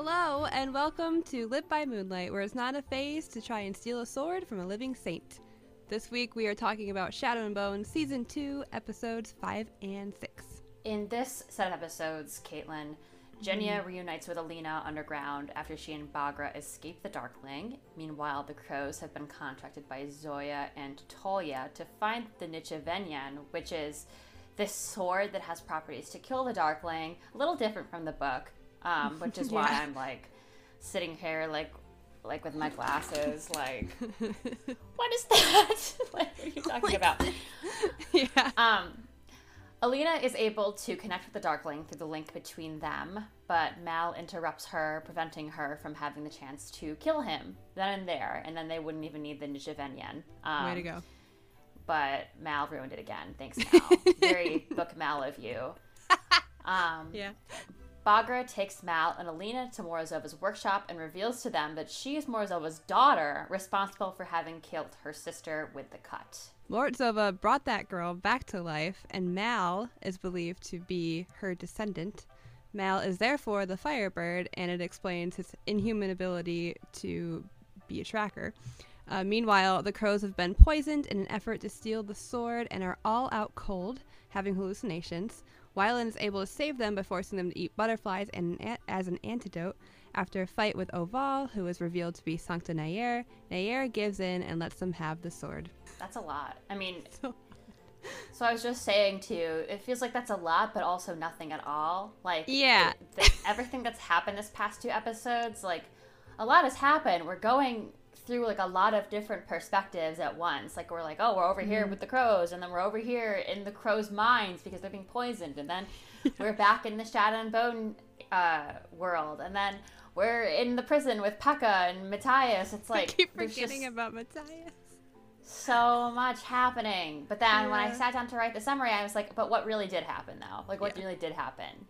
Hello, and welcome to Lit by Moonlight, where it's not a phase to try and steal a sword from a living saint. This week we are talking about Shadow and Bone, Season 2, Episodes 5 and 6. In this set of episodes, Caitlin, Genya mm-hmm. reunites with Alina underground after she and Baghra escape the Darkling. Meanwhile, the crows have been contracted by Zoya and Tolia to find the Nichevenyan, which is this sword that has properties to kill the Darkling. A little different from the book, um, which is why Yeah. I'm like sitting here like like with my glasses, like what is that? like, what are you talking about? yeah. Um, Alina is able to connect with the Darkling through the link between them, but Mal interrupts her, preventing her from having the chance to kill him then and there, and then they wouldn't even need the Nijivenyan. Um, Way to go. But Mal ruined it again. Thanks, Mal. Very book Mal of you. Um, Yeah. Baghra takes Mal and Alina to Morozova's workshop and reveals to them that she is Morozova's daughter, responsible for having killed her sister with the cut. Morozova brought that girl back to life, and Mal is believed to be her descendant. Mal is therefore the Firebird, and it explains his inhuman ability to be a tracker. Uh, meanwhile, the crows have been poisoned in an effort to steal the sword and are all out cold, having hallucinations. Wylan is able to save them by forcing them to eat butterflies and an, as an antidote. After a fight with Oval, who is revealed to be Sancta Neyer, Neyer gives in and lets them have the sword. That's a lot. I mean, So- so I was just saying to you, it feels like that's a lot, but also nothing at all. Like, Yeah. it- the, everything that's happened this past two episodes, like, a lot has happened. We're going through like a lot of different perspectives at once. Like, we're like, oh, we're over here with the crows, and then we're over here in the crows' minds because they're being poisoned, and then we're back in the Shadow and Bone uh, world, and then we're in the prison with Pekka and Matthias. It's like I keep forgetting about Matthias. so much happening. But then when I sat down to write the summary, I was like, but what really did happen though? Like what Yeah. really did happen?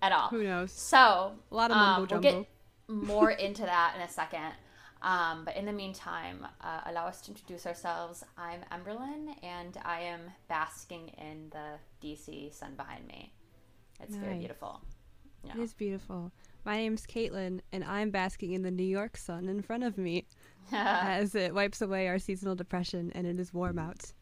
At all. Who knows? So A lot of um, mumbo we'll get more into that in a second. Um, but in the meantime, uh, allow us to introduce ourselves. I'm Emberlyn, and I am basking in the DC sun behind me. It's very beautiful. Yeah. It is beautiful. My name's Caitlin, and I'm basking in the New York sun in front of me as it wipes away our seasonal depression, and it is warm out,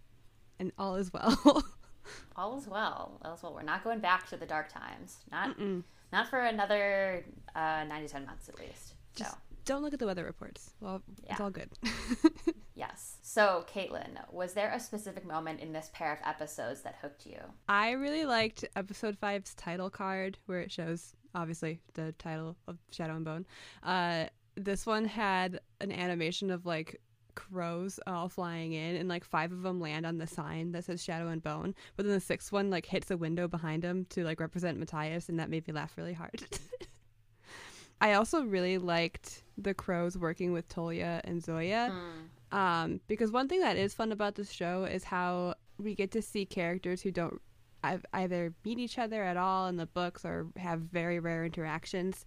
and all is well. all is well. All is well. We're not going back to the dark times. Not Mm-mm. not for another uh, nine to ten months at least. So Just- Don't look at the weather reports. Well, it's all good. yes. So Caitlin, was there a specific moment in this pair of episodes that hooked you? I really liked episode five's title card where it shows obviously the title of Shadow and Bone. Uh, this one had an animation of like crows all flying in, and like five of them land on the sign that says Shadow and Bone. But then the sixth one like hits a window behind him to like represent Matthias, and that made me laugh really hard. I also really liked the crows working with Tolia and Zoya. Mm. um, because one thing that is fun about this show is how we get to see characters who don't either meet each other at all in the books or have very rare interactions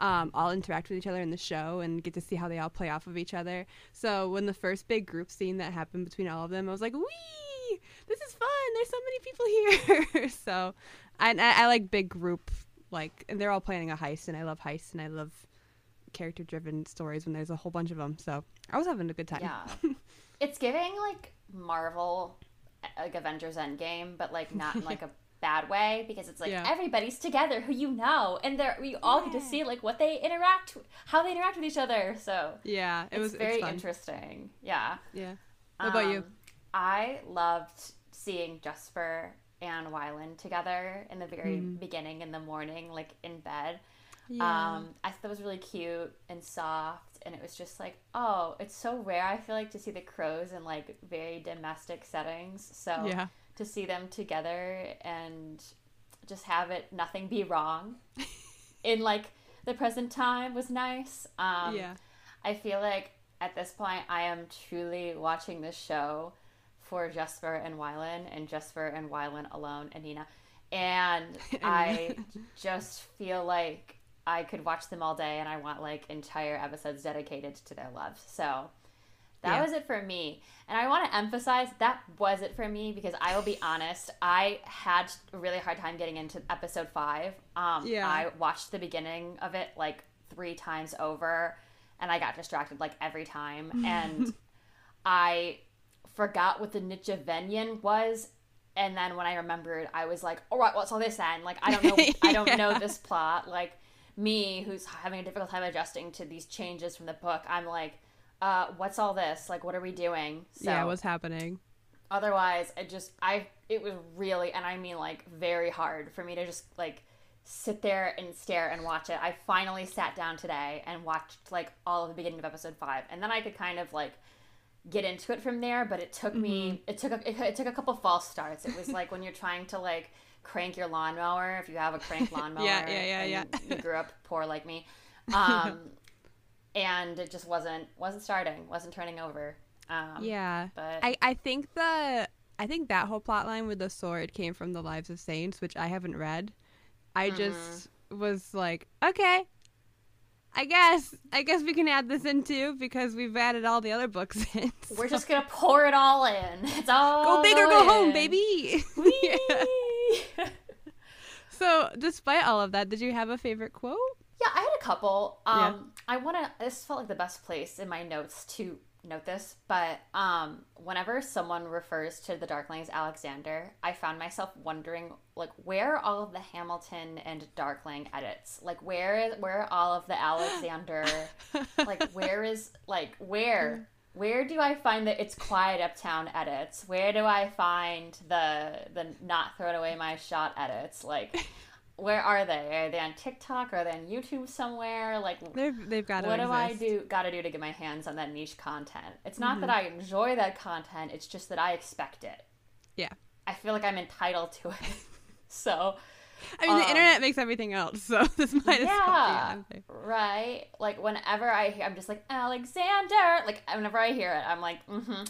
um, all interact with each other in the show and get to see how they all play off of each other. So when the first big group scene that happened between all of them i was like wee! This is fun! There's so many people here! So I, I, I like big group like and they're all planning a heist and i love heists and i love character driven stories when there's a whole bunch of them so i was having a good time Yeah. it's giving like Marvel, like Avengers Endgame, but like not in like a bad way because it's like Yeah. everybody's together who you know, and they're we all get to see like what they interact, how they interact with each other. So Yeah, it was very interesting. Yeah. Yeah. What about you? Um, I loved seeing Jesper and Wylan together in the very Mm. beginning in the morning, like in bed. Yeah. Um, I thought it was really cute and soft, and it was just like, oh, it's so rare. I feel like to see the crows in like very domestic settings. So yeah. to see them together and just have it nothing be wrong in like the present time was nice. Um, yeah. I feel like at this point I am truly watching this show for Jesper and Wylan and Jesper and Wylan alone and Nina. And I just feel like I could watch them all day and I want like entire episodes dedicated to their love. So That Yeah. was it for me. And I want to emphasize that was it for me because I will be honest, I had a really hard time getting into episode five. Um, Yeah. I watched the beginning of it like three times over and I got distracted like every time. And I forgot what the Nichevenian was. And then when I remembered, I was like, all right, what's all this then? Like, I don't know. I don't know this plot. Like, me, who's having a difficult time adjusting to these changes from the book, I'm like, uh, what's all this? Like, what are we doing? So, yeah, what's happening? otherwise, it just, I, it was really, and I mean, like, very hard for me to just, like, sit there and stare and watch it. I finally sat down today and watched, like, all of the beginning of episode five. And then I could kind of, like, get into it from there but it took me it took a, it, it took a couple false starts it was like when you're trying to like crank your lawnmower if you have a crank lawnmower Yeah, yeah, yeah, yeah. you grew up poor like me um and it just wasn't wasn't starting wasn't turning over um Yeah. but I, I think the I think that whole plot line with the sword came from the Lives of Saints, which I haven't read. I just was like, okay, I guess I guess we can add this in too because we've added all the other books in. we're just gonna pour it all in it's all go big or go home, baby. Whee! Yeah. So, despite all of that, did you have a favorite quote? Yeah, I had a couple. Yeah. Um, I want to. This felt like the best place in my notes to note this, but um, whenever someone refers to the Darklings Alexander, I found myself wondering, like, where are all of the Hamilton and Darkling edits? Like, where is where are all of the Alexander? like, where is like where? Where do I find the "It's Quiet Uptown" edits? Where do I find the the "Not Thrown Away My Shot" edits? Like, where are they? Are they on TikTok? Are they on YouTube somewhere? Like, They've they've got to what do I do? Got to do to get my hands on that niche content? It's not Mm-hmm. that I enjoy that content. It's just that I expect it. Yeah. I feel like I'm entitled to it. so I mean, the Um, internet makes everything else, so this might as well yeah, be right. Like whenever I hear, I'm just like Alexander. Like whenever I hear it, I'm like, mm-hmm.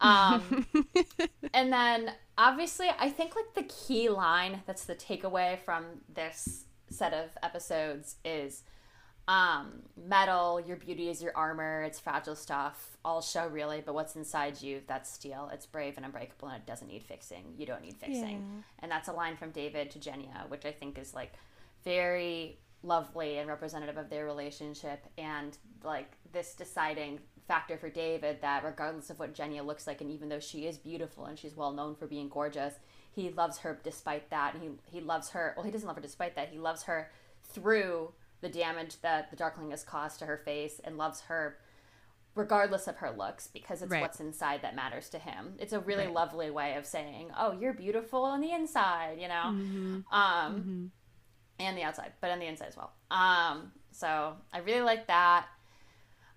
Um, and then obviously, I think like the key line that's the takeaway from this set of episodes is um, metal, your beauty is your armor, it's fragile stuff, all show really, but what's inside you, that's steel. It's brave and unbreakable and it doesn't need fixing. You don't need fixing. And that's a line from David to Genya, which I think is like very lovely and representative of their relationship and like this deciding factor for David that regardless of what Genya looks like and even though she is beautiful and she's well known for being gorgeous, he loves her despite that and he he loves her well he doesn't love her despite that. He loves her through the damage that the darkling has caused to her face and loves her regardless of her looks because it's Right. what's inside that matters to him. It's a really Right. lovely way of saying, "Oh, you're beautiful on the inside," you know. Mhm. Um Mhm. and the outside, but on the inside as well. Um, so I really like that.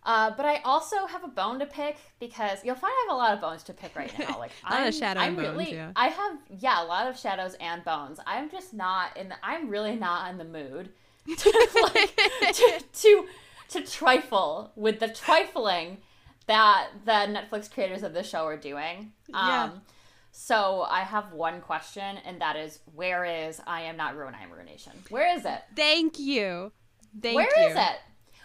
Uh, but I also have a bone to pick because you'll find I have a lot of bones to pick right now. Like A lot I'm, shadow I'm bones, really, yeah. I have yeah, a lot of shadows and bones. I'm just not in. The, I'm really not in the mood to like to, to to trifle with the trifling that the Netflix creators of the show are doing. Um, Yeah. So I have one question, and that is, where is I am not ruin, I am ruination? Where is it? Thank you. Thank Where you. is it?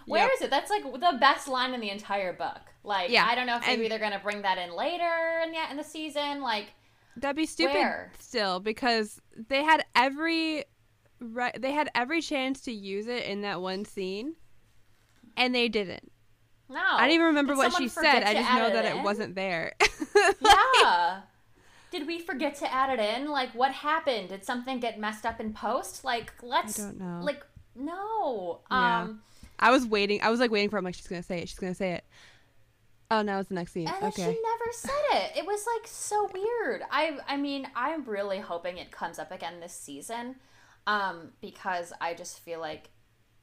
Where Yep. is it? That's like the best line in the entire book. Like, Yeah, I don't know if maybe and- they're gonna bring that in later in the in the season. Like, That'd be stupid Where? still because they had every right they had every chance to use it in that one scene and they didn't. no. I don't even remember Did what she said. I just know it that in? it wasn't there. yeah. Did we forget to add it in? Like, what happened? Did something get messed up in post? Like, let's. I don't know. Like, no. Yeah. Um. I was waiting. I was like waiting for. it. I'm like, she's gonna say it. She's gonna say it. Oh, now it's the next scene. And Okay. she never said it. It was like so weird. I I mean, I'm really hoping it comes up again this season. Um, because I just feel like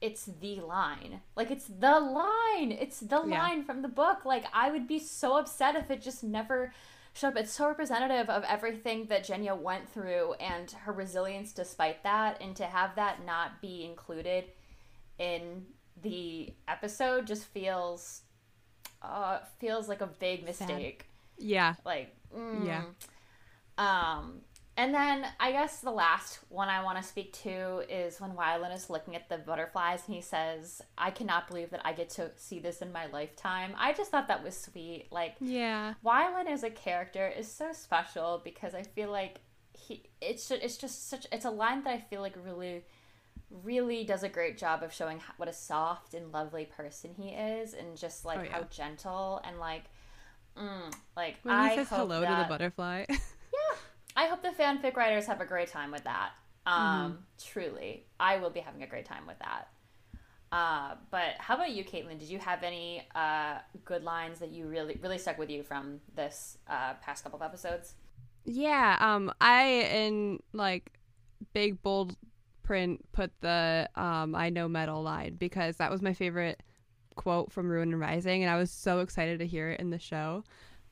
it's the line. Like it's the line. It's the Yeah. line from the book. Like I would be so upset if it just never showed up. It's so representative of everything that Genya went through and her resilience despite that and to have that not be included in the episode just feels uh feels like a big Sad. mistake yeah. like mm. Yeah. um And then I guess the last one I want to speak to is when Wylan is looking at the butterflies and he says, I cannot believe that I get to see this in my lifetime. I just thought that was sweet. Like, yeah. Wylan as a character is so special because I feel like he, it's, it's just such, it's a line that I feel like really, really does a great job of showing what a soft and lovely person he is and just like oh, yeah. how gentle and like, mm, like, when he I says hello that, to the butterfly. I hope the fanfic writers have a great time with that. Um, mm-hmm. Truly, I will be having a great time with that. Uh, but how about you, Caitlin? Did you have any uh, good lines that you really really stuck with you from this uh, past couple of episodes? Yeah, um, I in like big bold print put the um, "I know metal" line because that was my favorite quote from Ruin and Rising, and I was so excited to hear it in the show.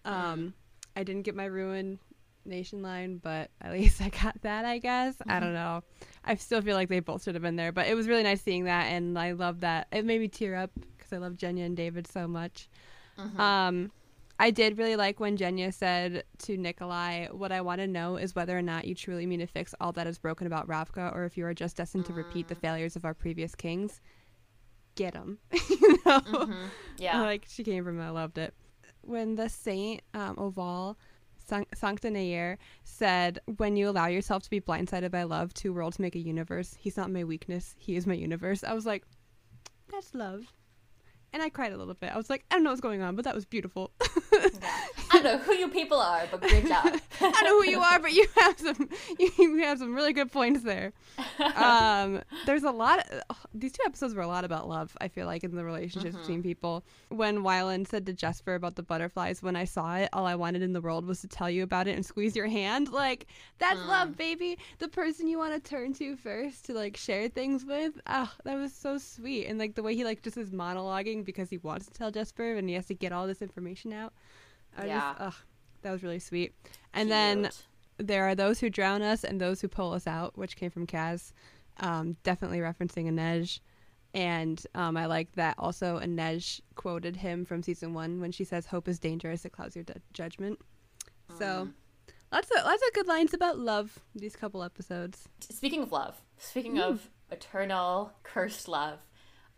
Um, mm. I didn't get my Ruin Nation line, but at least I got that, I guess. Mm-hmm. I don't know. I still feel like they both should have been there, but it was really nice seeing that, and I love that. It made me tear up because I love Genya and David so much. Mm-hmm. Um, I did really like when Genya said to Nikolai, What I want to know is whether or not you truly mean to fix all that is broken about Ravka, or if you are just destined mm-hmm. to repeat the mm. failures of our previous kings. Get them. you know? Mm-hmm. Yeah. like, she came from, I loved it. When the Saint um, Oval Sancta Neyer said, When you allow yourself to be blindsided by love, two worlds make a universe. He's not my weakness, he is my universe. I was like, That's love. And I cried a little bit. I was like, I don't know what's going on, but that was beautiful. yeah. I don't know who you people are, but great job. I don't know who you are, but you have some you have some really good points there. Um, there's a lot. Of, these two episodes were a lot about love. I feel like in the relationships mm-hmm. between people. When Wylan said to Jesper about the butterflies, when I saw it, all I wanted in the world was to tell you about it and squeeze your hand. Like that's mm. love, baby. The person you want to turn to first to like share things with. Oh, that was so sweet. And like the way he like just is monologuing because he wants to tell Jesper and he has to get all this information out. I yeah. Just, ugh, that was really sweet. And Cute. then there are those who drown us and those who pull us out, which came from Kaz. Um, definitely referencing Inej. And um, I like that also Inej quoted him from season one when she says, Hope is dangerous, it clouds your d- judgment. Mm. So lots of, lots of good lines about love these couple episodes. Speaking of love, speaking mm. of eternal cursed love,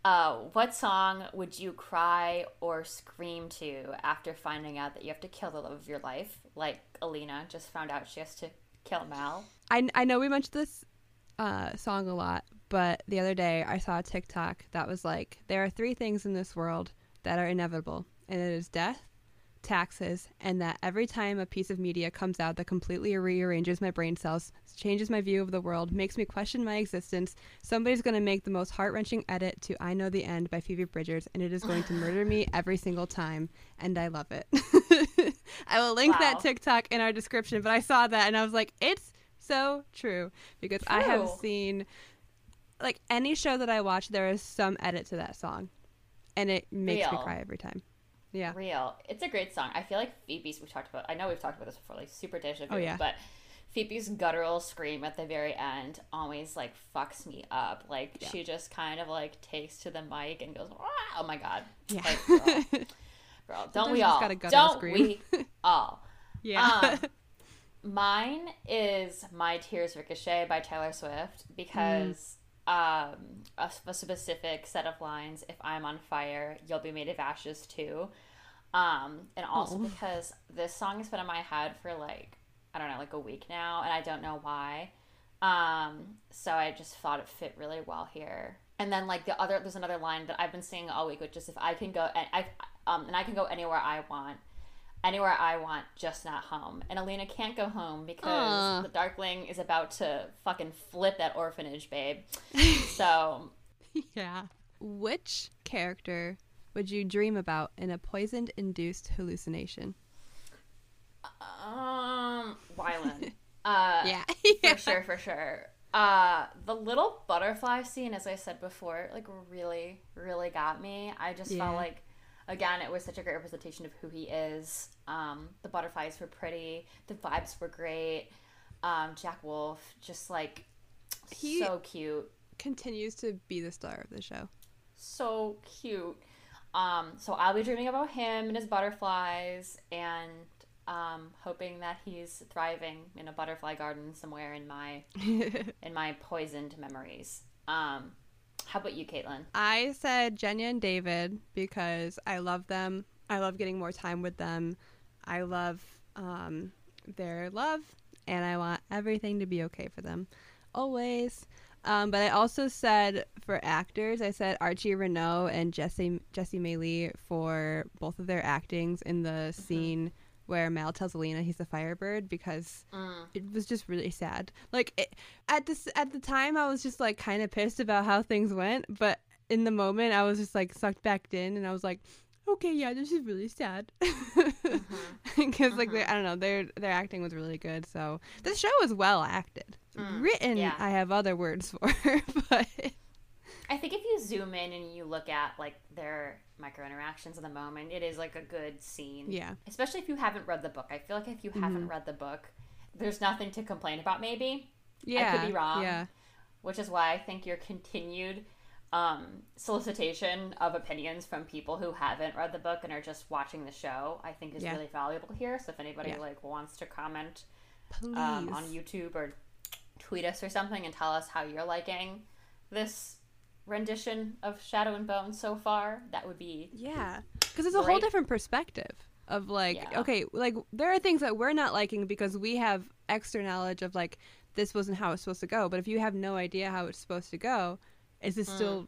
uh, what song would you cry or scream to after finding out that you have to kill the love of your life? Like Alina just found out she has to kill Mal. I, I know we mentioned this uh, song a lot, but the other day I saw a TikTok that was like, there are three things in this world that are inevitable, and it is death, taxes, and that every time a piece of media comes out that completely rearranges my brain cells, changes my view of the world, makes me question my existence, somebody's going to make the most heart wrenching edit to I Know the End by Phoebe Bridgers, and it is going to murder me every single time, and I love it. I will link wow. that TikTok in our description, but I saw that and I was like, it's so true because true. I have seen like any show that I watch, there is some edit to that song, and it makes Real. me cry every time. Yeah. Real. It's a great song. I feel like Phoebe's, we've talked about, I know we've talked about this before, like super deja vu, oh, yeah. but Phoebe's guttural scream at the very end always like fucks me up. Like yeah. she just kind of like takes to the mic and goes, ah! oh my God. Yeah. Like, girl, girl don't we all? Don't scream. we all? Yeah. Um, mine is My Tears Ricochet by Taylor Swift because. Um, a, a, specific set of lines. If I'm on fire, you'll be made of ashes too. Um, and also oh. because this song has been in my head for like I don't know, like a week now, and I don't know why. Um, so I just thought it fit really well here. And then like the other, there's another line that I've been singing all week, which is if I can go and I, um, and I can go anywhere I want anywhere I want, just not home. And Alina can't go home because Aww. the Darkling is about to fucking flip that orphanage, babe. so, yeah. Which character would you dream about in a poisoned induced hallucination? Um, Wylan. uh, yeah. yeah. For sure, for sure. Uh, the little butterfly scene, as I said before, like really, really got me. I just yeah. felt like again, it was such a great representation of who he is. Um, the butterflies were pretty, the vibes were great. Um, Jack Wolfe, just like he so cute. Continues to be the star of the show. So cute. Um, so I'll be dreaming about him and his butterflies, and Um, hoping that he's thriving in a butterfly garden somewhere in my in my poisoned memories. Um, how about you, Caitlin? I said Genya and David because I love them. I love getting more time with them. I love um, their love, and I want everything to be okay for them, always. Um, but I also said for actors, I said Archie Renaux and Jessie Jesse Maylee for both of their actings in the mm-hmm. scene where Mal tells Alina he's a firebird because mm. it was just really sad. Like it, at this at the time, I was just like kind of pissed about how things went, but in the moment, I was just like sucked back in, and I was like, okay, yeah, this is really sad because mm-hmm. like mm-hmm. I don't know, their their acting was really good. So the show was well acted. Mm, Written, yeah. I have other words for, but I think if you zoom in and you look at like their micro interactions in the moment, it is like a good scene. Yeah. Especially if you haven't read the book. I feel like if you mm-hmm. haven't read the book, there's nothing to complain about. Maybe. Yeah. I could be wrong. Yeah. Which is why I think your continued um, solicitation of opinions from people who haven't read the book and are just watching the show, I think is yeah. really valuable here. So if anybody yeah. like wants to comment um, on YouTube or tweet us or something and tell us how you're liking this rendition of Shadow and Bone so far, that would be yeah, because it's a whole different perspective of like yeah. okay, like there are things that we're not liking because we have extra knowledge of like this wasn't how it's supposed to go. But if you have no idea how it's supposed to go, is it mm. still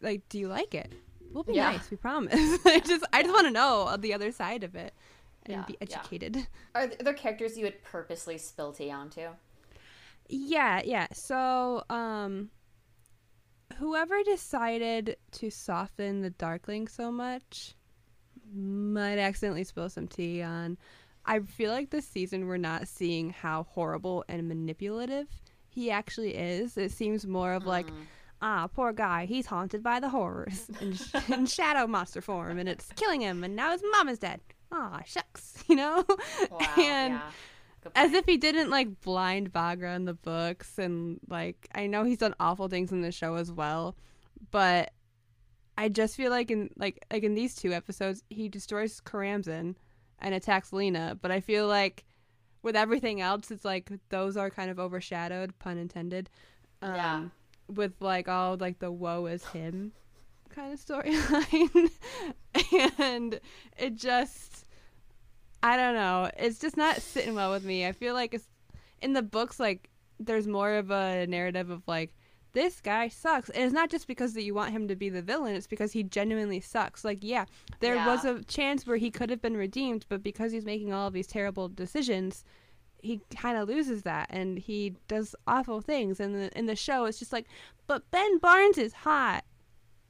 like do you like it? We'll be yeah. nice, we promise. I just I just want to know the other side of it and yeah, be educated. Are there characters you would purposely spill tea onto? Yeah, yeah. So, um whoever decided to soften the Darkling so much might accidentally spill some tea on. I feel like this season we're not seeing how horrible and manipulative he actually is. It seems more of like, mm. ah, poor guy, he's haunted by the horrors in, in shadow monster form, and it's killing him, and now his mom is dead. Ah, shucks, you know. Wow, and yeah as if he didn't like blind Baghra in the books, and like I know he's done awful things in the show as well, but I just feel like in like like in these two episodes he destroys Karamzin and attacks Lena, but I feel like with everything else it's like those are kind of overshadowed, pun intended. Um, yeah. With like all like the woe is him kind of storyline, and it just I don't know. It's just not sitting well with me. I feel like it's in the books like there's more of a narrative of like this guy sucks. And it's not just because that you want him to be the villain, it's because he genuinely sucks. Like, yeah, there yeah. was a chance where he could have been redeemed, but because he's making all of these terrible decisions, he kind of loses that and he does awful things. And in the show, it's just like, but Ben Barnes is hot.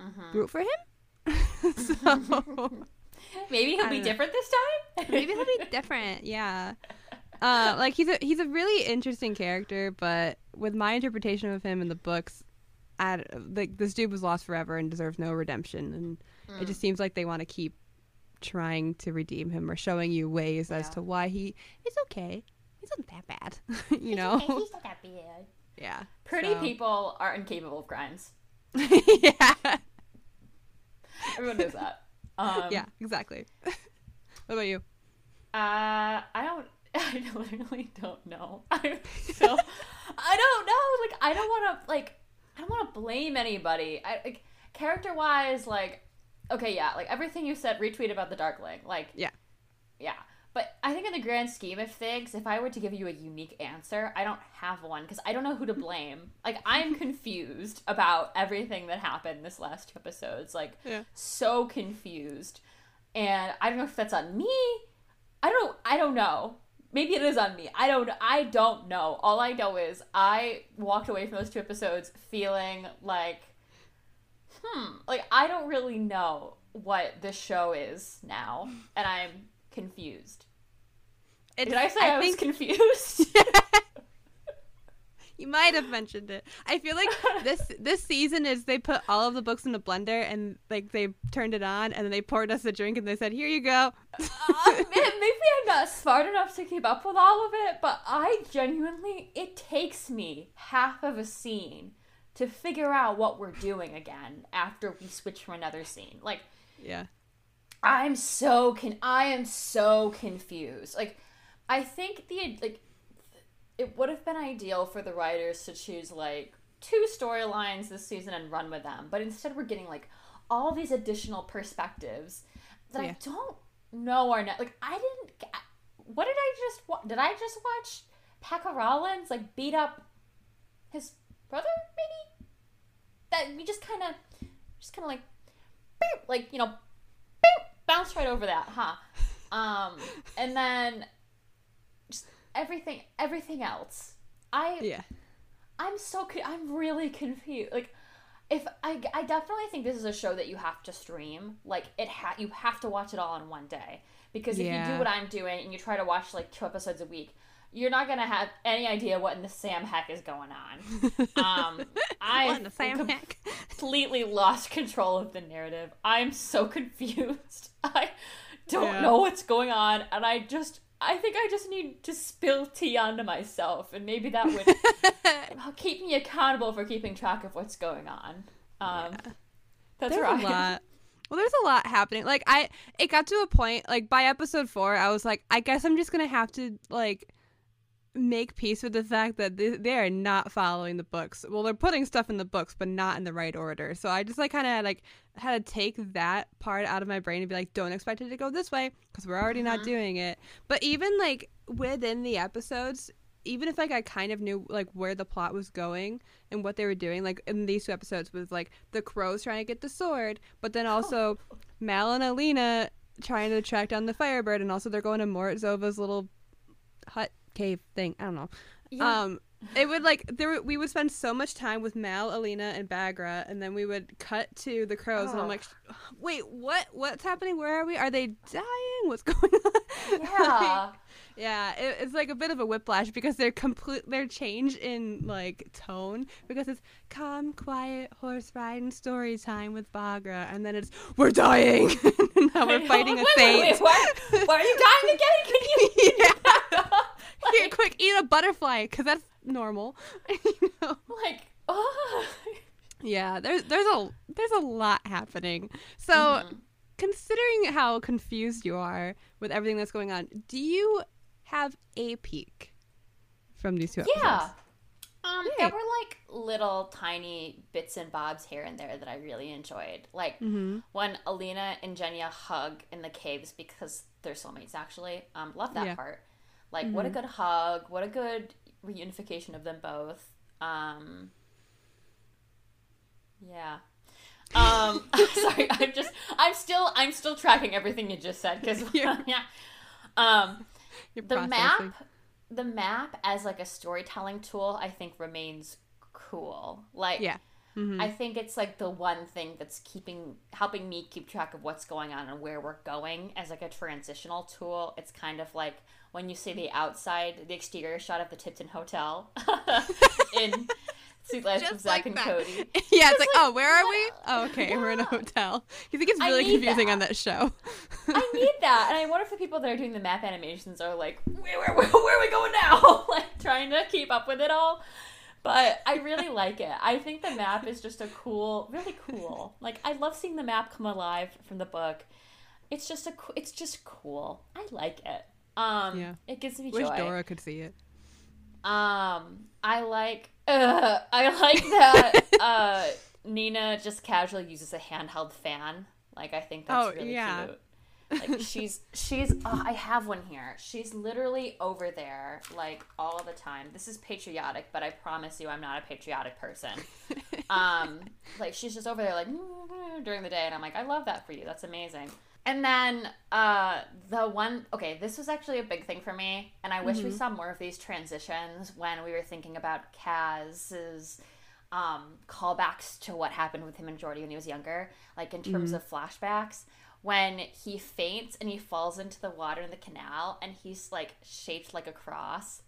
Mm-hmm. Root for him? so. Maybe he'll be know. different this time. Maybe he'll be different. Yeah. Uh, like he's a he's a really interesting character, but with my interpretation of him in the books, I, like this dude was lost forever and deserves no redemption, and mm. it just seems like they want to keep trying to redeem him or showing you ways yeah. as to why he is okay. He's not that bad, you know. Okay. He's not that bad. Yeah. Pretty so. people are incapable of crimes. yeah. Everyone knows that. Um, yeah, exactly. what about you? Uh, I don't. I literally don't know. I so I don't know. Like I don't want to like I don't want to blame anybody. I like character wise, like okay, yeah, like everything you said, retweet about the Darkling, like yeah, yeah. But I think in the grand scheme of things, if I were to give you a unique answer, I don't have one because I don't know who to blame. Like I'm confused about everything that happened this last two episodes. Like yeah. so confused. And I don't know if that's on me. I don't I don't know. Maybe it is on me. I don't I don't know. All I know is I walked away from those two episodes feeling like hmm, like I don't really know what this show is now and I'm confused. Did I say I, I think... was confused? you might have mentioned it. I feel like this this season is they put all of the books in a blender and like they turned it on and then they poured us a drink and they said, "Here you go." uh, maybe I'm not smart enough to keep up with all of it, but I genuinely it takes me half of a scene to figure out what we're doing again after we switch from another scene. Like, yeah. I'm so can I am so confused. Like I think the like it would have been ideal for the writers to choose like two storylines this season and run with them. But instead we're getting like all these additional perspectives that yeah. I don't know are not like I didn't what did I just watch? Did I just watch Pekka Rollins like beat up his brother maybe? That we just kind of just kind of like like you know bounced right over that, huh? Um, and then everything, everything else. I yeah. I'm so I'm really confused. Like, if I I definitely think this is a show that you have to stream. Like it ha you have to watch it all in one day because if yeah. you do what I'm doing and you try to watch like two episodes a week, you're not gonna have any idea what in the Sam heck is going on. Um, I completely lost control of the narrative. I'm so confused. I don't yeah. know what's going on, and I just I think I just need to spill tea onto myself, and maybe that would keep me accountable for keeping track of what's going on. Um, yeah. That's There's right. A lot. Well, there's a lot happening. Like I, it got to a point. Like by episode four, I was like, I guess I'm just gonna have to like make peace with the fact that they, they are not following the books. Well, they're putting stuff in the books, but not in the right order. So I just like kind of like had to take that part out of my brain and be like, don't expect it to go this way because we're already not mm-hmm. doing it. But even like within the episodes, even if like I kind of knew like where the plot was going and what they were doing, like in these two episodes was like the crows trying to get the sword, but then also Mal and Alina trying to track down the Firebird, and also they're going to Morozova's little hut cave thing. I don't know. Yeah. Um, it would like there we would spend so much time with Mal, Alina, and Baghra, and then we would cut to the crows, oh. and I'm like, wait, what? What's happening? Where are we? Are they dying? What's going on? Yeah. like, yeah, it, it's like a bit of a whiplash because they're complete. They're changed in like tone because it's calm, quiet horse riding story time with Baghra, and then it's we're dying. And now we're fighting a wait, Wait, wait, why, why are you dying again? Can you? yeah. Here, quick, eat a butterfly because that's normal. you know? Like, oh. Yeah, there's there's a there's a lot happening. So, mm-hmm. considering how confused you are with everything that's going on, do you have a peek from these two episodes? Yeah. Um, Yay. there were like little tiny bits and bobs here and there that I really enjoyed. Like mm-hmm. when Alina and Genya hug in the caves because they're soulmates. Actually, um, love that yeah. part. Like, mm-hmm. what a mm-hmm. good hug! What a good reunification of them both. Um, yeah. Um, sorry, I'm just, I'm still, I'm still tracking everything you just said because yeah. Um, the processing. map, the map as like a storytelling tool, I think remains cool. Like, yeah. Mm-hmm. I think it's like the one thing that's keeping helping me keep track of what's going on and where we're going as like a transitional tool. It's kind of like when you see the outside, the exterior shot of the Tipton Hotel in Suite Life of Zack like and that. Cody. Yeah, it's like, like, oh, where are we? Oh, okay, yeah. we're in a hotel. You think it's really confusing that. on that show? I need that, and I wonder if the people that are doing the map animations are like, where, where, where, where are we going now? like trying to keep up with it all. But I really like it. I think the map is just a cool, really cool. Like I love seeing the map come alive from the book. It's just a, it's just cool. I like it. Um, yeah. It gives me Wish joy. Dora could see it. Um, I like. Uh, I like that. uh, Nina just casually uses a handheld fan. Like I think that's oh, really yeah. cute. Like she's she's oh, I have one here. She's literally over there like all the time. This is patriotic, but I promise you I'm not a patriotic person. um like she's just over there like during the day and I'm like I love that for you. That's amazing. And then uh, the one, okay, this was actually a big thing for me, and I wish mm-hmm. we saw more of these transitions when we were thinking about Kaz's um, callbacks to what happened with him and Jordie when he was younger, like in terms mm-hmm. of flashbacks. When he faints and he falls into the water in the canal, and he's like shaped like a cross.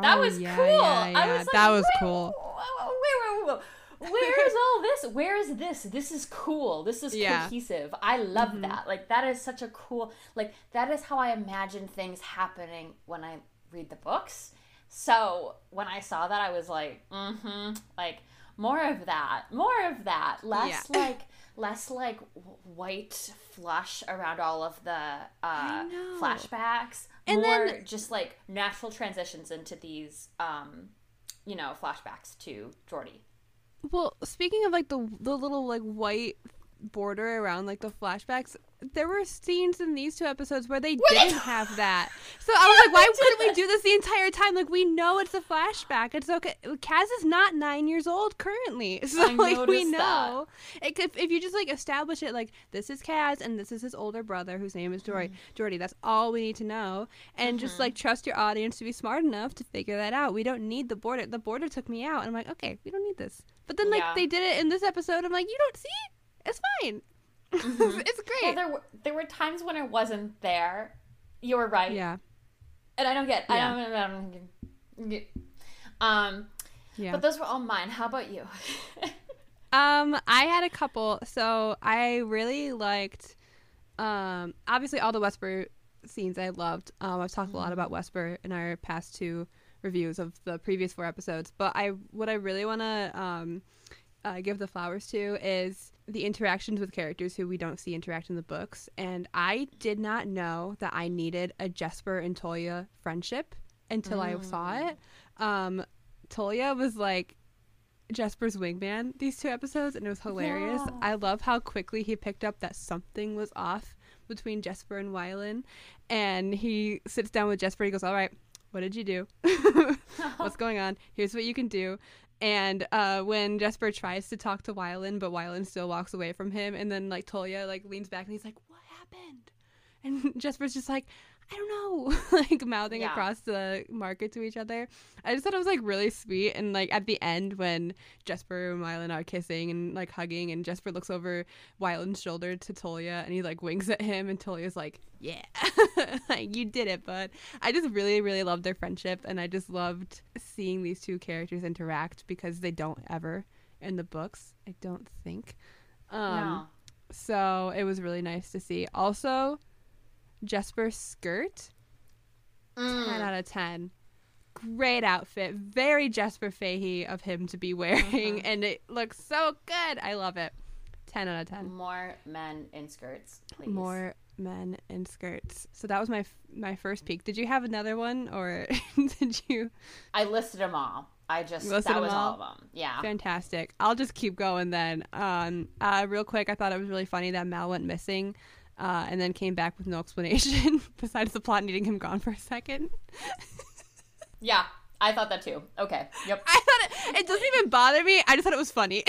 That oh, was yeah, cool. Yeah, yeah. I was like, that was cool. Wait, wait, wait, where is all this? Where is this? This is cool. This is yeah. cohesive. I love mm-hmm. that. Like that is such a cool like that is how I imagine things happening when I read the books. So when I saw that I was like, mm-hmm. Like more of that, more of that, less yeah. like less like white flush around all of the uh, flashbacks, and more then, just like natural transitions into these, um, you know, flashbacks to Jordie. Well, speaking of like the the little like white border around like the flashbacks, there were scenes in these two episodes where they didn't have that. So I was like, why couldn't we do this the entire time? Like we know it's a flashback. It's okay. Kaz is not nine years old currently, so like we know. It, if, if you just like establish it, like this is Kaz and this is his older brother whose name is Jordie. Mm-hmm. Jordie. That's all we need to know, and mm-hmm. just like trust your audience to be smart enough to figure that out. We don't need the border. The border took me out, and I'm like, okay, we don't need this. But then like yeah. they did it in this episode. I'm like, you don't see. it. It's fine. Mm-hmm. it's great. Yeah, there were there were times when it wasn't there. You were right. Yeah. And I don't get. Yeah. I don't. I don't get, um. Yeah. But those were all mine. How about you? um, I had a couple. So I really liked. Um, obviously all the Wesper scenes I loved. Um, I've talked mm-hmm. a lot about Wesper in our past two reviews of the previous four episodes. But I, what I really want to um, uh, give the flowers to is the interactions with characters who we don't see interact in the books. And I did not know that I needed a Jesper and Tolia friendship until mm. I saw mm. it. Um, Tolia was like Jesper's wingman these two episodes, and it was hilarious. Yeah. I love how quickly he picked up that something was off between Jesper and Wylan. And he sits down with Jesper. He goes, All right, what did you do? What's going on? Here's what you can do. And uh, when Jesper tries to talk to Wylan, but Wylan still walks away from him, and then like Tolia like leans back and he's like, "What happened?" And Jesper's just like, I don't know, like mouthing yeah. across the market to each other. I just thought it was like really sweet. And like at the end, when Jesper and Wylan are kissing and like hugging, and Jesper looks over Wylan's shoulder to Tolia and he like winks at him, and Tolia's like, Yeah, like you did it, bud. I just really, really loved their friendship. And I just loved seeing these two characters interact because they don't ever in the books, I don't think. Um, no. So it was really nice to see. Also, Jesper skirt. Mm. 10 out of 10. Great outfit. Very Jesper Fahey of him to be wearing. Uh-huh. And it looks so good. I love it. 10 out of 10. More men in skirts, please. More men in skirts. So that was my my first peek. Did you have another one or did you? I listed them all. I just that was all? all? of them. Yeah. Fantastic. I'll just keep going then. Um, uh, real quick, I thought it was really funny that Mal went missing uh, and then came back with no explanation besides the plot needing him gone for a second. yeah, I thought that too. Okay. Yep. I thought it, it doesn't even bother me. I just thought it was funny.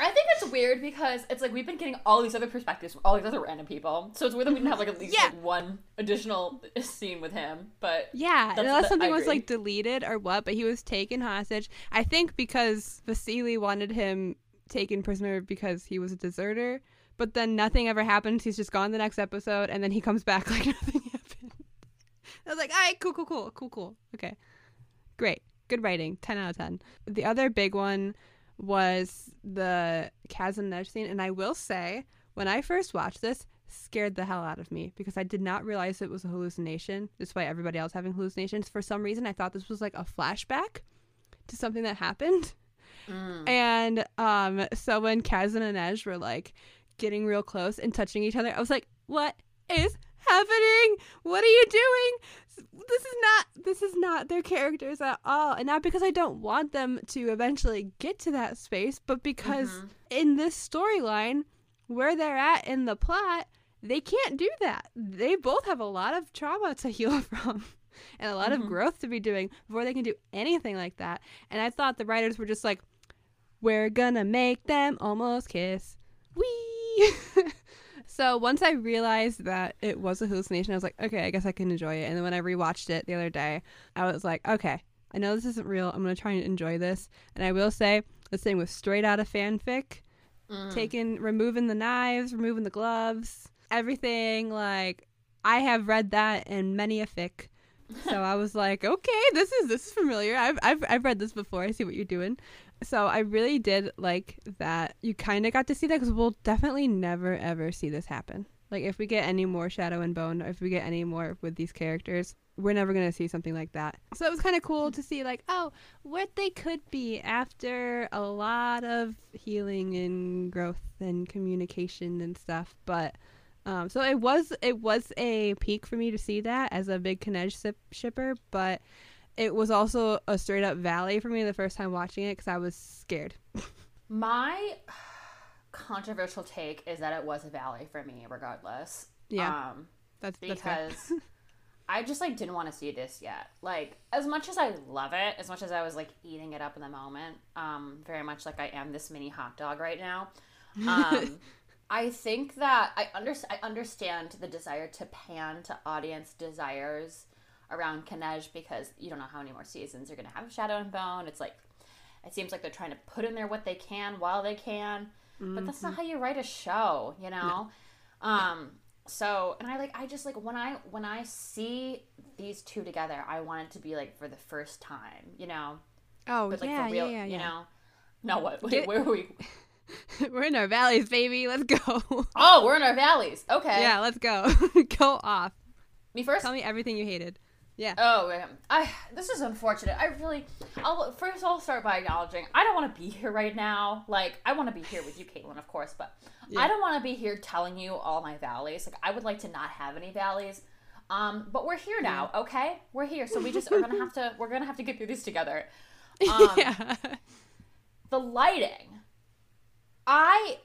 I think it's weird because it's like we've been getting all these other perspectives from all these other random people. So it's weird that we didn't have like at least yeah. like one additional scene with him. But yeah, unless something was like deleted or what, but he was taken hostage. I think because Vasily wanted him taken prisoner because he was a deserter but then nothing ever happens. He's just gone the next episode, and then he comes back like nothing happened. I was like, all right, cool, cool, cool, cool, cool. Okay, great, good writing, ten out of ten. The other big one was the Kaz and Nej scene, and I will say, when I first watched this, scared the hell out of me because I did not realize it was a hallucination, despite everybody else having hallucinations. For some reason, I thought this was like a flashback to something that happened. Mm. And um, so when Kaz and Inej were like, getting real close and touching each other. I was like, what is happening? What are you doing? This is not this is not their characters at all. And not because I don't want them to eventually get to that space, but because mm-hmm. in this storyline where they're at in the plot, they can't do that. They both have a lot of trauma to heal from and a lot mm-hmm. of growth to be doing before they can do anything like that. And I thought the writers were just like, we're gonna make them almost kiss. Wee! so once I realized that it was a hallucination, I was like, okay, I guess I can enjoy it. And then when I rewatched it the other day, I was like, okay, I know this isn't real. I'm gonna try and enjoy this. And I will say, this thing was straight out of fanfic. Mm. Taking, removing the knives, removing the gloves, everything. Like I have read that in many a fic. so I was like, okay, this is this is familiar. I've I've I've read this before. I see what you're doing so I really did like that you kind of got to see that because we'll definitely never ever see this happen. Like if we get any more Shadow and Bone, or if we get any more with these characters, we're never gonna see something like that. So it was kind of cool to see like, oh, what they could be after a lot of healing and growth and communication and stuff. But um, so it was it was a peak for me to see that as a big Kanej sip- shipper, but it was also a straight up valley for me the first time watching it because I was scared. My controversial take is that it was a valley for me, regardless. Yeah, Um, that's that's because I just like didn't want to see this yet. Like as much as I love it, as much as I was like eating it up in the moment, um, very much like I am this mini hot dog right now. Um, I think that I under I understand the desire to pan to audience desires around Kanej because you don't know how many more seasons you're gonna have Shadow and Bone. It's like it seems like they're trying to put in there what they can while they can, but that's not how you write a show, you know. Um, so and I like I just like when I when I see these two together, I want it to be like for the first time, you know. oh But like yeah, for real, yeah, yeah, you know. No, what? Wait, where are we? we're in our valleys, baby. Let's go. Oh, we're in our valleys. Okay. yeah, let's go. go off. Me first. Tell me everything you hated. Yeah. Oh. I this is unfortunate. I really. I'll first. I'll start by acknowledging I don't want to be here right now. Like I want to be here with you, Caitlin, of course, but Yeah. I don't want to be here telling you all my valleys. Like I would like to not have any valleys. Um, but we're here now, okay? We're here, so we just are gonna have to. We're gonna have to get through this together. Um, yeah. the lighting i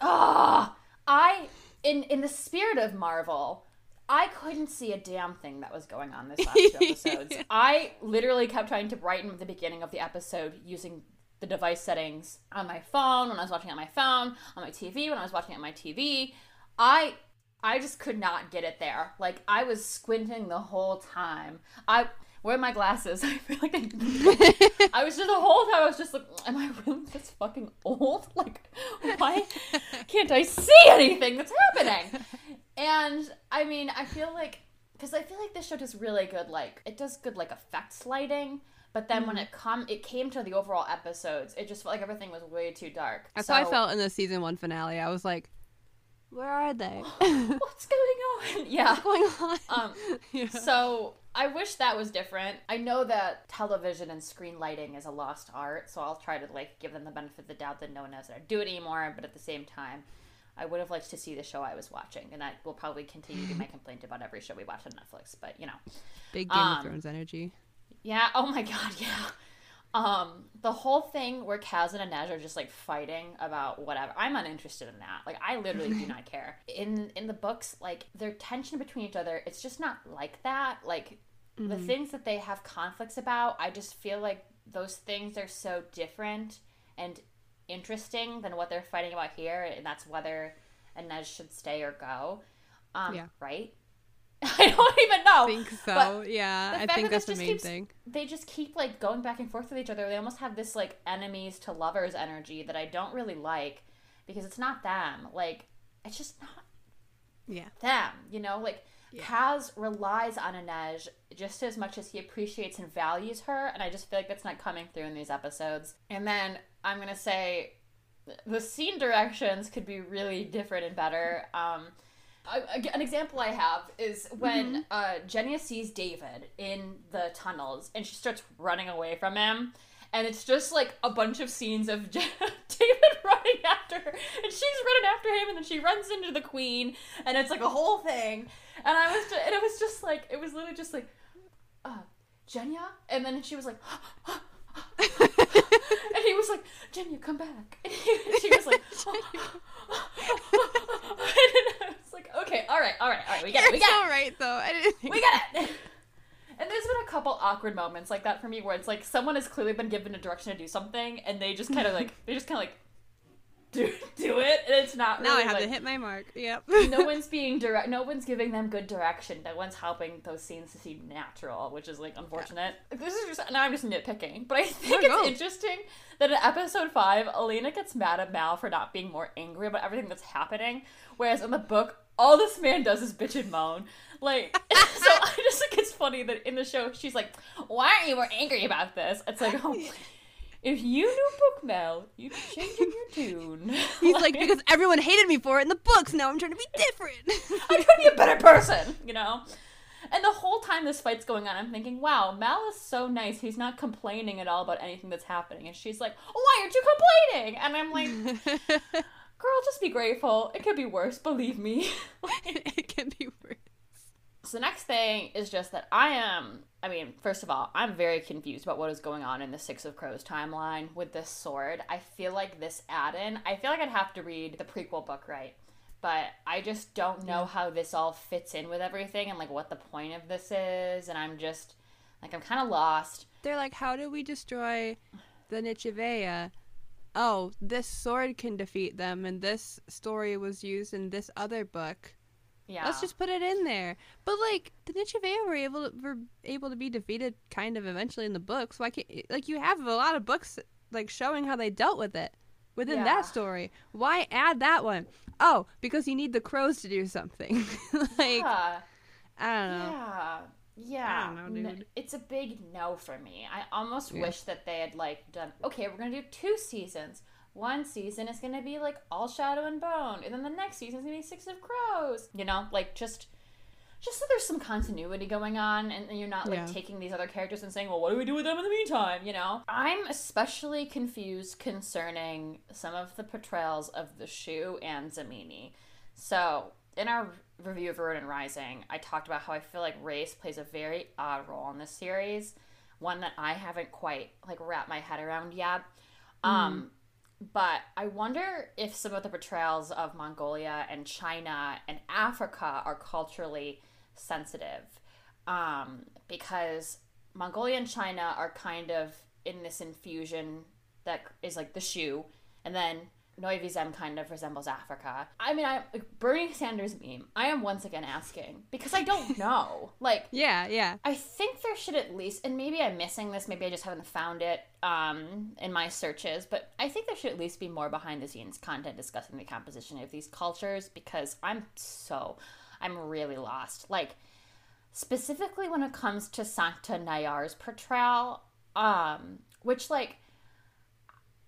ah i in in the spirit of marvel i couldn't see a damn thing that was going on this last two episodes. I literally kept trying to brighten the beginning of the episode using the device settings on my phone when i was watching on my phone on my tv when i was watching on my tv i i just could not get it there. Like i was squinting the whole time. I wear my glasses? I feel like I, I was just the whole time I was just like, am I really this fucking old? Like, why can't I see anything that's happening? And I mean, I feel like because I feel like this show does really good, like it does good like effects lighting. But then when it come, it came to the overall episodes, it just felt like everything was way too dark. That's so, how I felt in the season one finale. I was like, where are they? What's going on? Yeah. What's going on? Um, yeah. So I wish that was different. I know that television and screen lighting is a lost art, so I'll try to like give them the benefit of the doubt that no one knows how to do it anymore. But at the same time, I would have liked to see the show I was watching, and that will probably continue to be my complaint about every show we watch on Netflix. But you know, Big Game um, of Thrones energy. yeah. Oh my god, yeah. Um, the whole thing where Kaz and Inej are just like fighting about whatever. I'm uninterested in that. Like, I literally do not care. In in the books, like their tension between each other, it's just not like that. Like the things that they have conflicts about, I just feel like those things are so different and interesting than what they're fighting about here, and that's whether Inej should stay or go. Um, Yeah. Right. I don't even know. I think so. but yeah, I think that that's the main keeps- thing. they just keep like going back and forth with each other. They almost have this like enemies to lovers energy that I don't really like because it's not them. Like it's just not Yeah. them, you know? Like Yeah. Kaz relies on Inej just as much as he appreciates and values her, and I just feel like that's not coming through in these episodes. And then I'm gonna say the scene directions could be really different and better. Um, an example I have is when uh, Genya sees David in the tunnels and she starts running away from him. And it's just like a bunch of scenes of David running after her, and she's running after him, and then she runs into the queen, and it's like a whole thing. And I was, just, and it was just like, it was literally just like, uh, Genya, and then she was like, and he was like, Genya, come back. And he, she was like, and I was like, okay, all right, all right, all right, we get it, we so it, right, though. I didn't. Think we get it. And there's been a couple awkward moments like that for me where it's like someone has clearly been given a direction to do something and they just kind of like they just kind of like do do it and it's not now I have like, to hit my mark. Yep. no one's being direct no one's giving them good direction no one's helping those scenes to seem natural which is like unfortunate this is just now i'm just nitpicking but i think it's go. interesting that in episode 5 Alina gets mad at mal for not being more angry about everything that's happening whereas in the book all this man does is bitch and moan like so i just think it's funny that in the show she's like why aren't you more angry about this it's like oh if you knew book Mal, you'd be changing your tune. He's like, because everyone hated me for it in the books. Now I'm trying to be different. I'm trying to be a better person, you know? And the whole time this fight's going on, I'm thinking, wow, Mal is so nice. He's not complaining at all about anything that's happening. And she's like, why aren't you complaining? And I'm like, girl, just be grateful. It could be worse, believe me. it can be worse. So the next thing is just that I am. I mean, first of all, I'm very confused about what is going on in the Six of Crows timeline with this sword. I feel like this add-in. I feel like I'd have to read the prequel book right, but I just don't know how this all fits in with everything and like what the point of this is. And I'm just like I'm kind of lost. They're like, how do we destroy the Nichevo'ya? Oh, this sword can defeat them, and this story was used in this other book. Yeah. Let's just put it in there. But like the Nichevo'ya were able to, were able to be defeated kind of eventually in the books. Why can't eh, like you have a lot of books like showing how they dealt with it within Yeah. that story. Why add that one? Oh, because you need the crows to do something. like yeah. I don't know. Yeah. Yeah. Know, it's a big no for me. I almost Yeah. wish that they had like done okay, we're gonna do two seasons. One season is gonna be like all shadow and bone, and then the next season is gonna be Six of Crows. You know, like just just so there's some continuity going on and, and you're not like Yeah. taking these other characters and saying, Well, what do we do with them in the meantime? You know? I'm especially confused concerning some of the portrayals of the Shu and Zemeni. So, in our review of Ruin Rising, I talked about how I feel like race plays a very odd role in this series, one that I haven't quite like wrapped my head around yet. Um, but I wonder if some of the portrayals of Mongolia and China and Africa are culturally sensitive, um, because Mongolia and China are kind of in this infusion that is like the Shu, and then Novyi Zem kind of resembles Africa. I mean, I like Bernie Sanders meme. I am once again asking because I don't know. like, Yeah, yeah. I think there should at least, and maybe I'm missing this. Maybe I just haven't found it um, in my searches. But I think there should at least be more behind the scenes content discussing the composition of these cultures because I'm so, I'm really lost. Like specifically when it comes to Sankta Neyar's portrayal, um, which like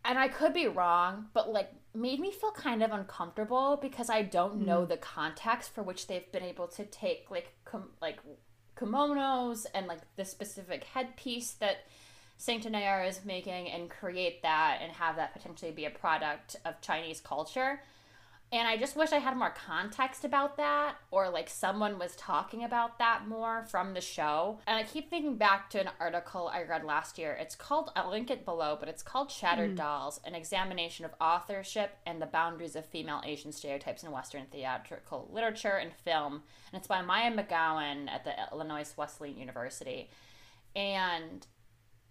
and I could be wrong, but like made me feel kind of uncomfortable because I don't know mm. the context for which they've been able to take like com- like kimonos and like the specific headpiece that Saint Neyar is making and create that and have that potentially be a product of Chinese culture. And I just wish I had more context about that, or like someone was talking about that more from the show. And I keep thinking back to an article I read last year. It's called, I'll link it below, but it's called Shattered mm. Dolls An Examination of Authorship and the Boundaries of Female Asian Stereotypes in Western Theatrical Literature and Film. And it's by Maya McGowan at the Illinois Wesleyan University. And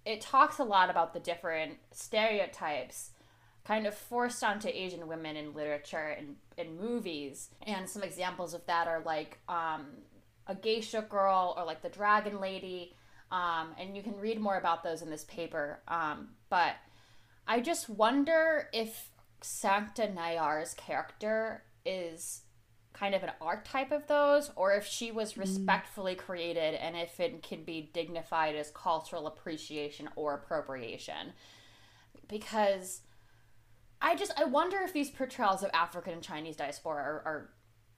it talks a lot about the different stereotypes kind of forced onto Asian women in literature and in movies. And some examples of that are like um, a geisha girl or like the dragon lady. Um, and you can read more about those in this paper. Um, but I just wonder if Sankta Neyar's character is kind of an archetype of those, or if she was respectfully created and if it can be dignified as cultural appreciation or appropriation. Because I just I wonder if these portrayals of African and Chinese diaspora are, are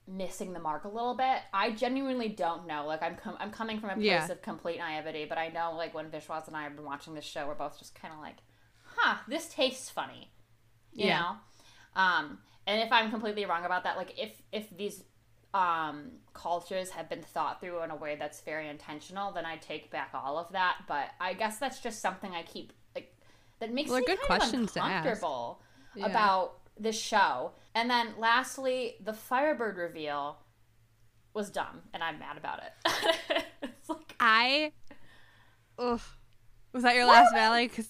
missing the mark a little bit. I genuinely don't know. Like I'm com- I'm coming from a place Yeah. of complete naivety, but I know like when Vishwas and I have been watching this show, we're both just kind of like, huh, this tastes funny, you Yeah. know. Um, and if I'm completely wrong about that, like if if these um, cultures have been thought through in a way that's very intentional, then I take back all of that. But I guess that's just something I keep like that makes Well, me good kind questions of to ask. uncomfortable Yeah. about this show. And then lastly, the Firebird reveal was dumb, and I'm mad about it. it's like, I. Ugh. Was that your last valley? Because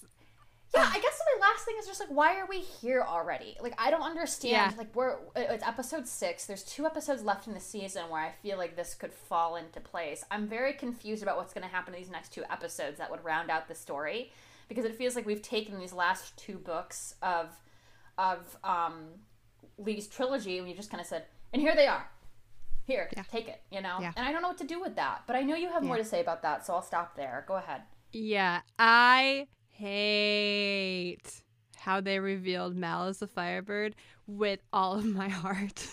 yeah, I guess my last thing is just like, why are we here already? Like, I don't understand. Yeah. Like, we're it's episode six. There's two episodes left in the season where I feel like this could fall into place. I'm very confused about what's going to happen in these next two episodes that would round out the story, because it feels like we've taken these last two books of of um, Leigh's trilogy, and we just kind of said, and here they are. Here, Yeah. take it. You know, Yeah. and I don't know what to do with that, but I know you have more to say about that, so I'll stop there. Go ahead. Yeah, I hate how they revealed Mal as a Firebird with all of my heart.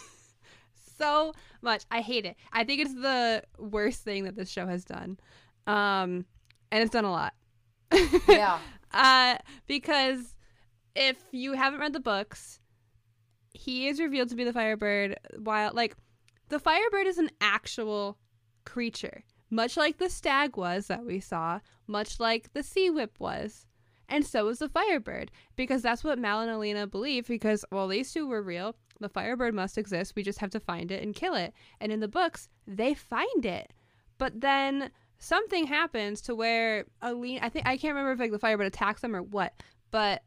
so much. I hate it. I think it's the worst thing that this show has done. Um, and it's done a lot. Yeah. uh, because if you haven't read the books, he is revealed to be the Firebird. While like the Firebird is an actual creature, much like the stag was that we saw, much like the sea whip was. And so is the Firebird, because that's what Mal and Alina believe. Because well, these two were real. The Firebird must exist. We just have to find it and kill it. And in the books, they find it, but then something happens to where Alina. I think I can't remember if like the Firebird attacks them or what, but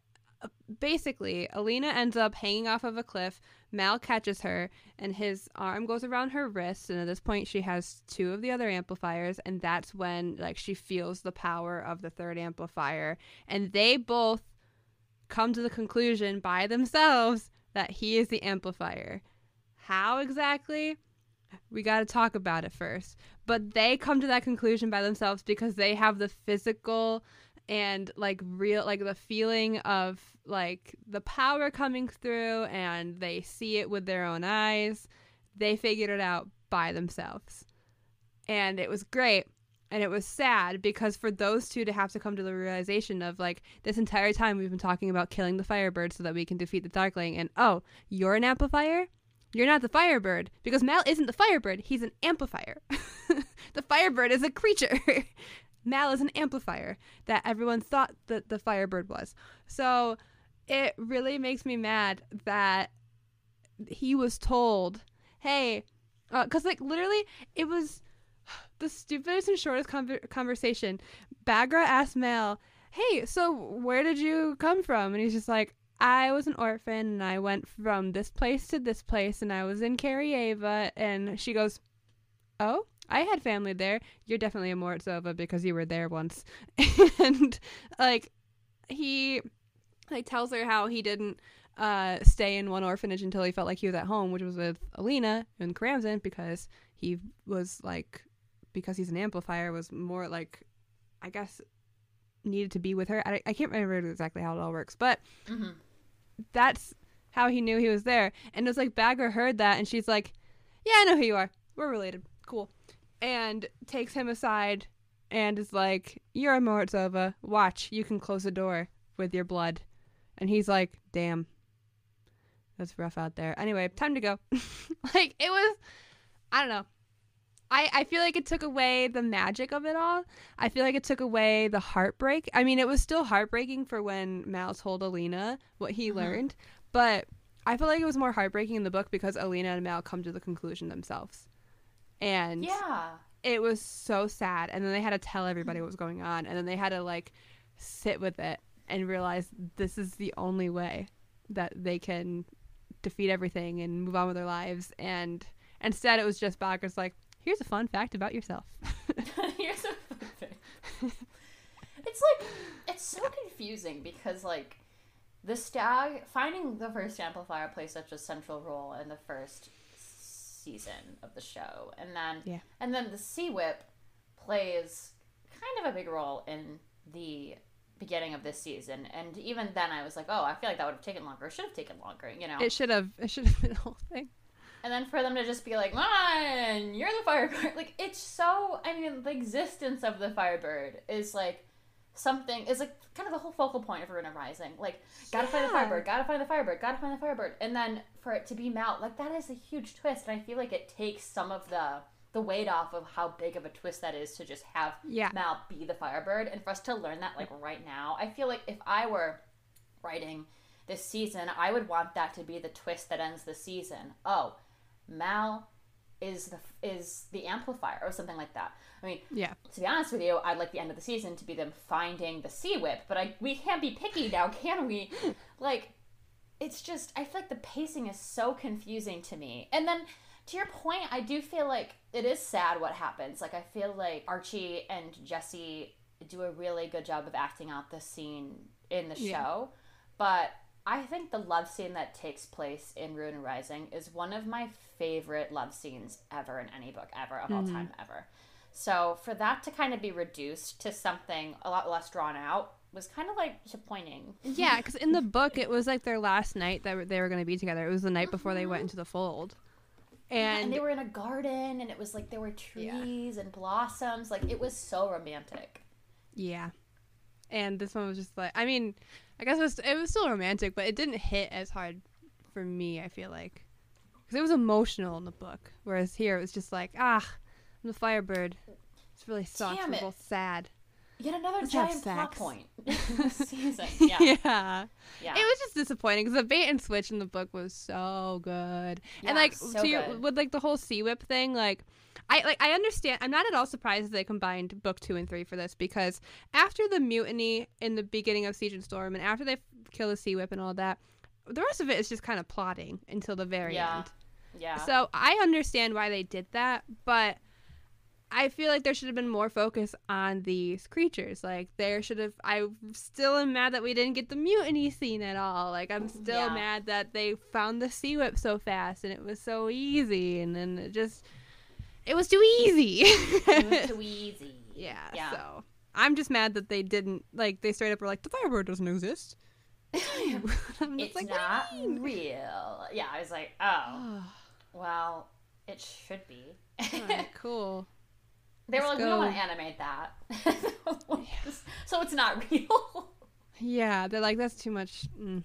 basically, Alina ends up hanging off of a cliff. Mal catches her, and his arm goes around her wrist. And at this point, she has two of the other amplifiers, and that's when like she feels the power of the third amplifier, and they both come to the conclusion by themselves that he is the amplifier. How exactly? We got to talk about it first. But they come to that conclusion by themselves because they have the physical and like real like the feeling of like the power coming through and they see it with their own eyes. They figured it out by themselves. And it was great. And it was sad because for those two to have to come to the realization of like this entire time we've been talking about killing the Firebird so that we can defeat the Darkling and oh, you're an amplifier? You're not the Firebird because Mal isn't the Firebird, he's an amplifier. the Firebird is a creature. Mal is an amplifier that everyone thought that the Firebird was. So it really makes me mad that he was told, hey, because uh, like literally it was the stupidest and shortest conver- conversation. Baghra asked Mal, hey, so where did you come from? And he's just like, I was an orphan and I went from this place to this place and I was in Karyeva. And she goes, oh, I had family there. You're definitely a Morozova because you were there once. and like he like tells her how he didn't uh, stay in one orphanage until he felt like he was at home, which was with Alina and Keramzin because he was like because he's an amplifier was more like I guess needed to be with her. I, I can't remember exactly how it all works, but mm-hmm. that's how he knew he was there. And it was like Baghra heard that and she's like, Yeah, I know who you are. We're related. Cool and takes him aside and is like, You're a Morozova. Watch, you can close the door with your blood. And he's like, Damn. That's rough out there. Anyway, time to go. like, it was, I don't know. I, I feel like it took away the magic of it all. I feel like it took away the heartbreak. I mean, it was still heartbreaking for when Mal told Alina what he mm-hmm. learned, but I feel like it was more heartbreaking in the book because Alina and Mal come to the conclusion themselves and yeah it was so sad and then they had to tell everybody what was going on and then they had to like sit with it and realize this is the only way that they can defeat everything and move on with their lives. And instead it was just Baghra's like here's a fun fact about yourself. Here's a fun fact. It's like it's so confusing because like the stag finding the first amplifier plays such a central role in the first season of the show, and then yeah. and then the Sea Whip plays kind of a big role in the beginning of this season. And even then, I was like, oh, I feel like that would have taken longer. It should have taken longer, you know. It should have. It should have been the whole thing. And then for them to just be like, "Man, you're the Firebird," like it's so. I mean, the existence of the Firebird is like something is like kind of the whole focal point of Ruin Rising. Like, gotta yeah. find the Firebird, gotta find the Firebird, gotta find the Firebird, and then for it to be Mal, like that is a huge twist, and I feel like it takes some of the the weight off of how big of a twist that is to just have yeah. Mal be the Firebird, and for us to learn that like right now, I feel like if I were writing this season, I would want that to be the twist that ends the season. Oh, Mal is the is the amplifier or something like that. I mean, yeah. To be honest with you, I'd like the end of the season to be them finding the sea whip, but I we can't be picky now, can we? like, it's just I feel like the pacing is so confusing to me. And then to your point, I do feel like it is sad what happens. Like I feel like Archie and Jessie do a really good job of acting out the scene in the show, yeah. but I think the love scene that takes place in Ruin Rising is one of my favorite love scenes ever in any book ever of mm-hmm. all time ever. So for that to kind of be reduced to something a lot less drawn out was kind of like disappointing. Yeah, because in the book it was like their last night that they were going to be together. It was the night before they went mm-hmm. into the fold. And, and they were in a garden, and it was like there were trees and blossoms. Like it was so romantic. yeah. And this one was just like I mean, I guess it was it was still romantic, but it didn't hit as hard for me, I feel like. Cuz it was emotional in the book, whereas here it was just like, ah, I'm the firebird. It's really. Damn We're it. both sad. Yet another Let's giant plot point season. Yeah, yeah. yeah. It was just disappointing because the bait and switch in the book was so good, Yeah, and like so to your, good. with like the whole sea whip thing, like I like I understand. I'm not at all surprised that they combined book two and three for this because after the mutiny in the beginning of Siege and Storm, and after they kill the sea whip and all that, the rest of it is just kind of plotting until the very Yeah. end. yeah. So I understand why they did that, but I feel like there should have been more focus on these creatures. Like there should have. I still am mad that we didn't get the mutiny scene at all. Like I'm still Yeah. mad that they found the sea whip so fast and it was so easy, and then it just it was too easy. it was too easy. yeah, Yeah. So I'm just mad that they didn't like. They straight up were like the firebird doesn't exist. It's like, not real. Yeah, I was like, oh, well, it should be. Cool. They were like, we don't want to animate that. so it's not real. Yeah, they're like, that's too much. Mm.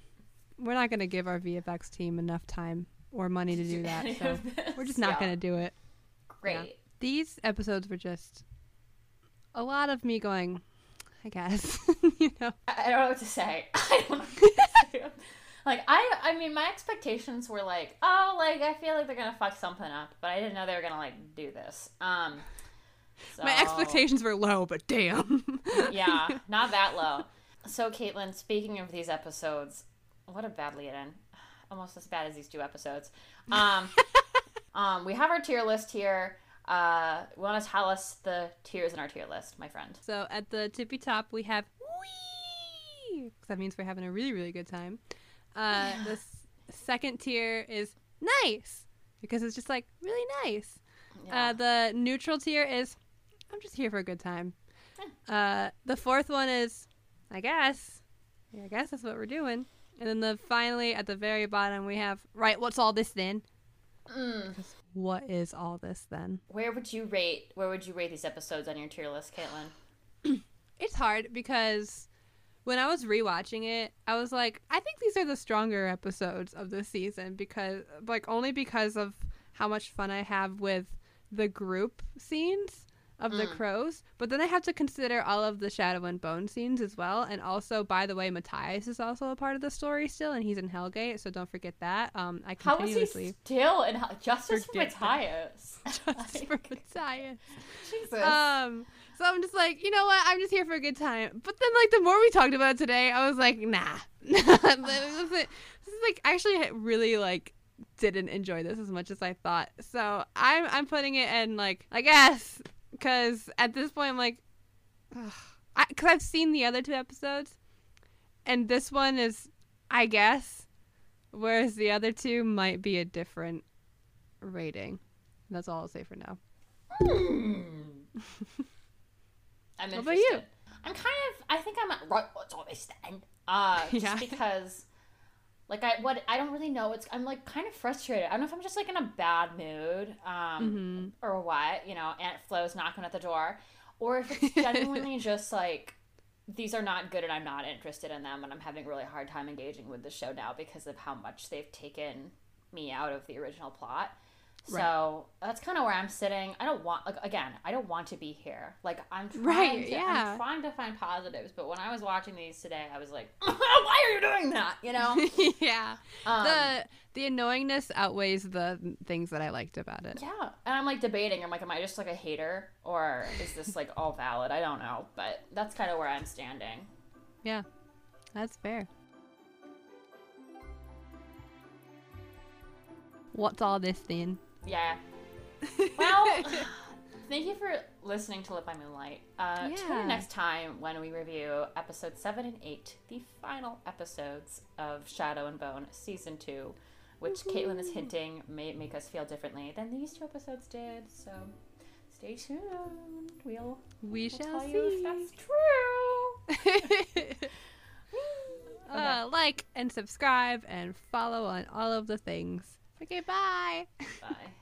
We're not going to give our VFX team enough time or money to do that. So we're just not Yeah. going to do it. Great. These episodes were just a lot of me going, I guess. you know? I I don't know what to say. I don't know what to say. Like I, I mean, my expectations were like, oh, like I feel like they're gonna fuck something up, but I didn't know they were gonna like do this. Um, My expectations were low, but damn. yeah, not that low. So, Caitlin, speaking of these episodes, what a bad lead in. Almost as bad as these two episodes. Um, um, we have our tier list here. Uh, you want to tell us the tiers in our tier list, my friend? so at the tippy top, we have wee, that means we're having a really, really good time. Uh, the s- second tier is nice because it's just like really nice. Yeah. Uh, the neutral tier is I'm just here for a good time. Uh, the fourth one is I guess. Yeah, I guess that's what we're doing. And then the finally at the very bottom we have right. What's all this then? Mm. What is all this then? Where would you rate? Where would you rate these episodes on your tier list, Caitlin? It's hard because when I was rewatching it, I was like, I think these are the stronger episodes of the season because, like, only because of how much fun I have with the group scenes of the Mm. crows. But then I have to consider all of the Shadow and Bone scenes as well. And also, by the way, Matthias is also a part of the story still, and he's in Hellgate, so don't forget that. Um, I How is he still in Hel- Justice for Matthias? just for Matthias. Jesus. Um, so I'm just like, you know what? I'm just here for a good time. But then, like, the more we talked about it today, I was like, nah. this, is, this is like actually really like didn't enjoy this as much as I thought. So I'm I'm putting it in like I guess because at this point I'm like, because I've seen the other two episodes, and this one is I guess, whereas the other two might be a different rating. That's all I'll say for now. Hmm. I'm What about you? I'm kind of. I think I'm at right. What's all this then? Uh, just Yeah. because, like, I what I don't really know. It's I'm like kind of frustrated. I don't know if I'm just like in a bad mood, um, Mhm. or what. You know, Aunt Flo's knocking at the door, or if it's genuinely just like these are not good and I'm not interested in them, and I'm having a really hard time engaging with the show now because of how much they've taken me out of the original plot. Right. So that's kind of where I'm sitting. I don't want, like, again, I don't want to be here. Like, I'm trying Right, to, yeah. I'm trying to find positives. But when I was watching these today, I was like, why are you doing that? You know? yeah. Um, the the annoyingness outweighs the things that I liked about it. yeah. And I'm like debating. I'm like, am I just like a hater or is this like all valid? I don't know. But that's kind of where I'm standing. Yeah, that's fair. What's all this then? Yeah. Well, thank you for listening to Lit by Moonlight. Uh, Tune in next time when we review episode 7 and 8, the final episodes of Shadow and Bone Season 2, which Caitlin is hinting may make us feel differently than these two episodes did. So stay tuned. We'll, we we'll shall tell you see. if that's true. uh, like and subscribe and follow on all of the things. Okay, bye. Bye.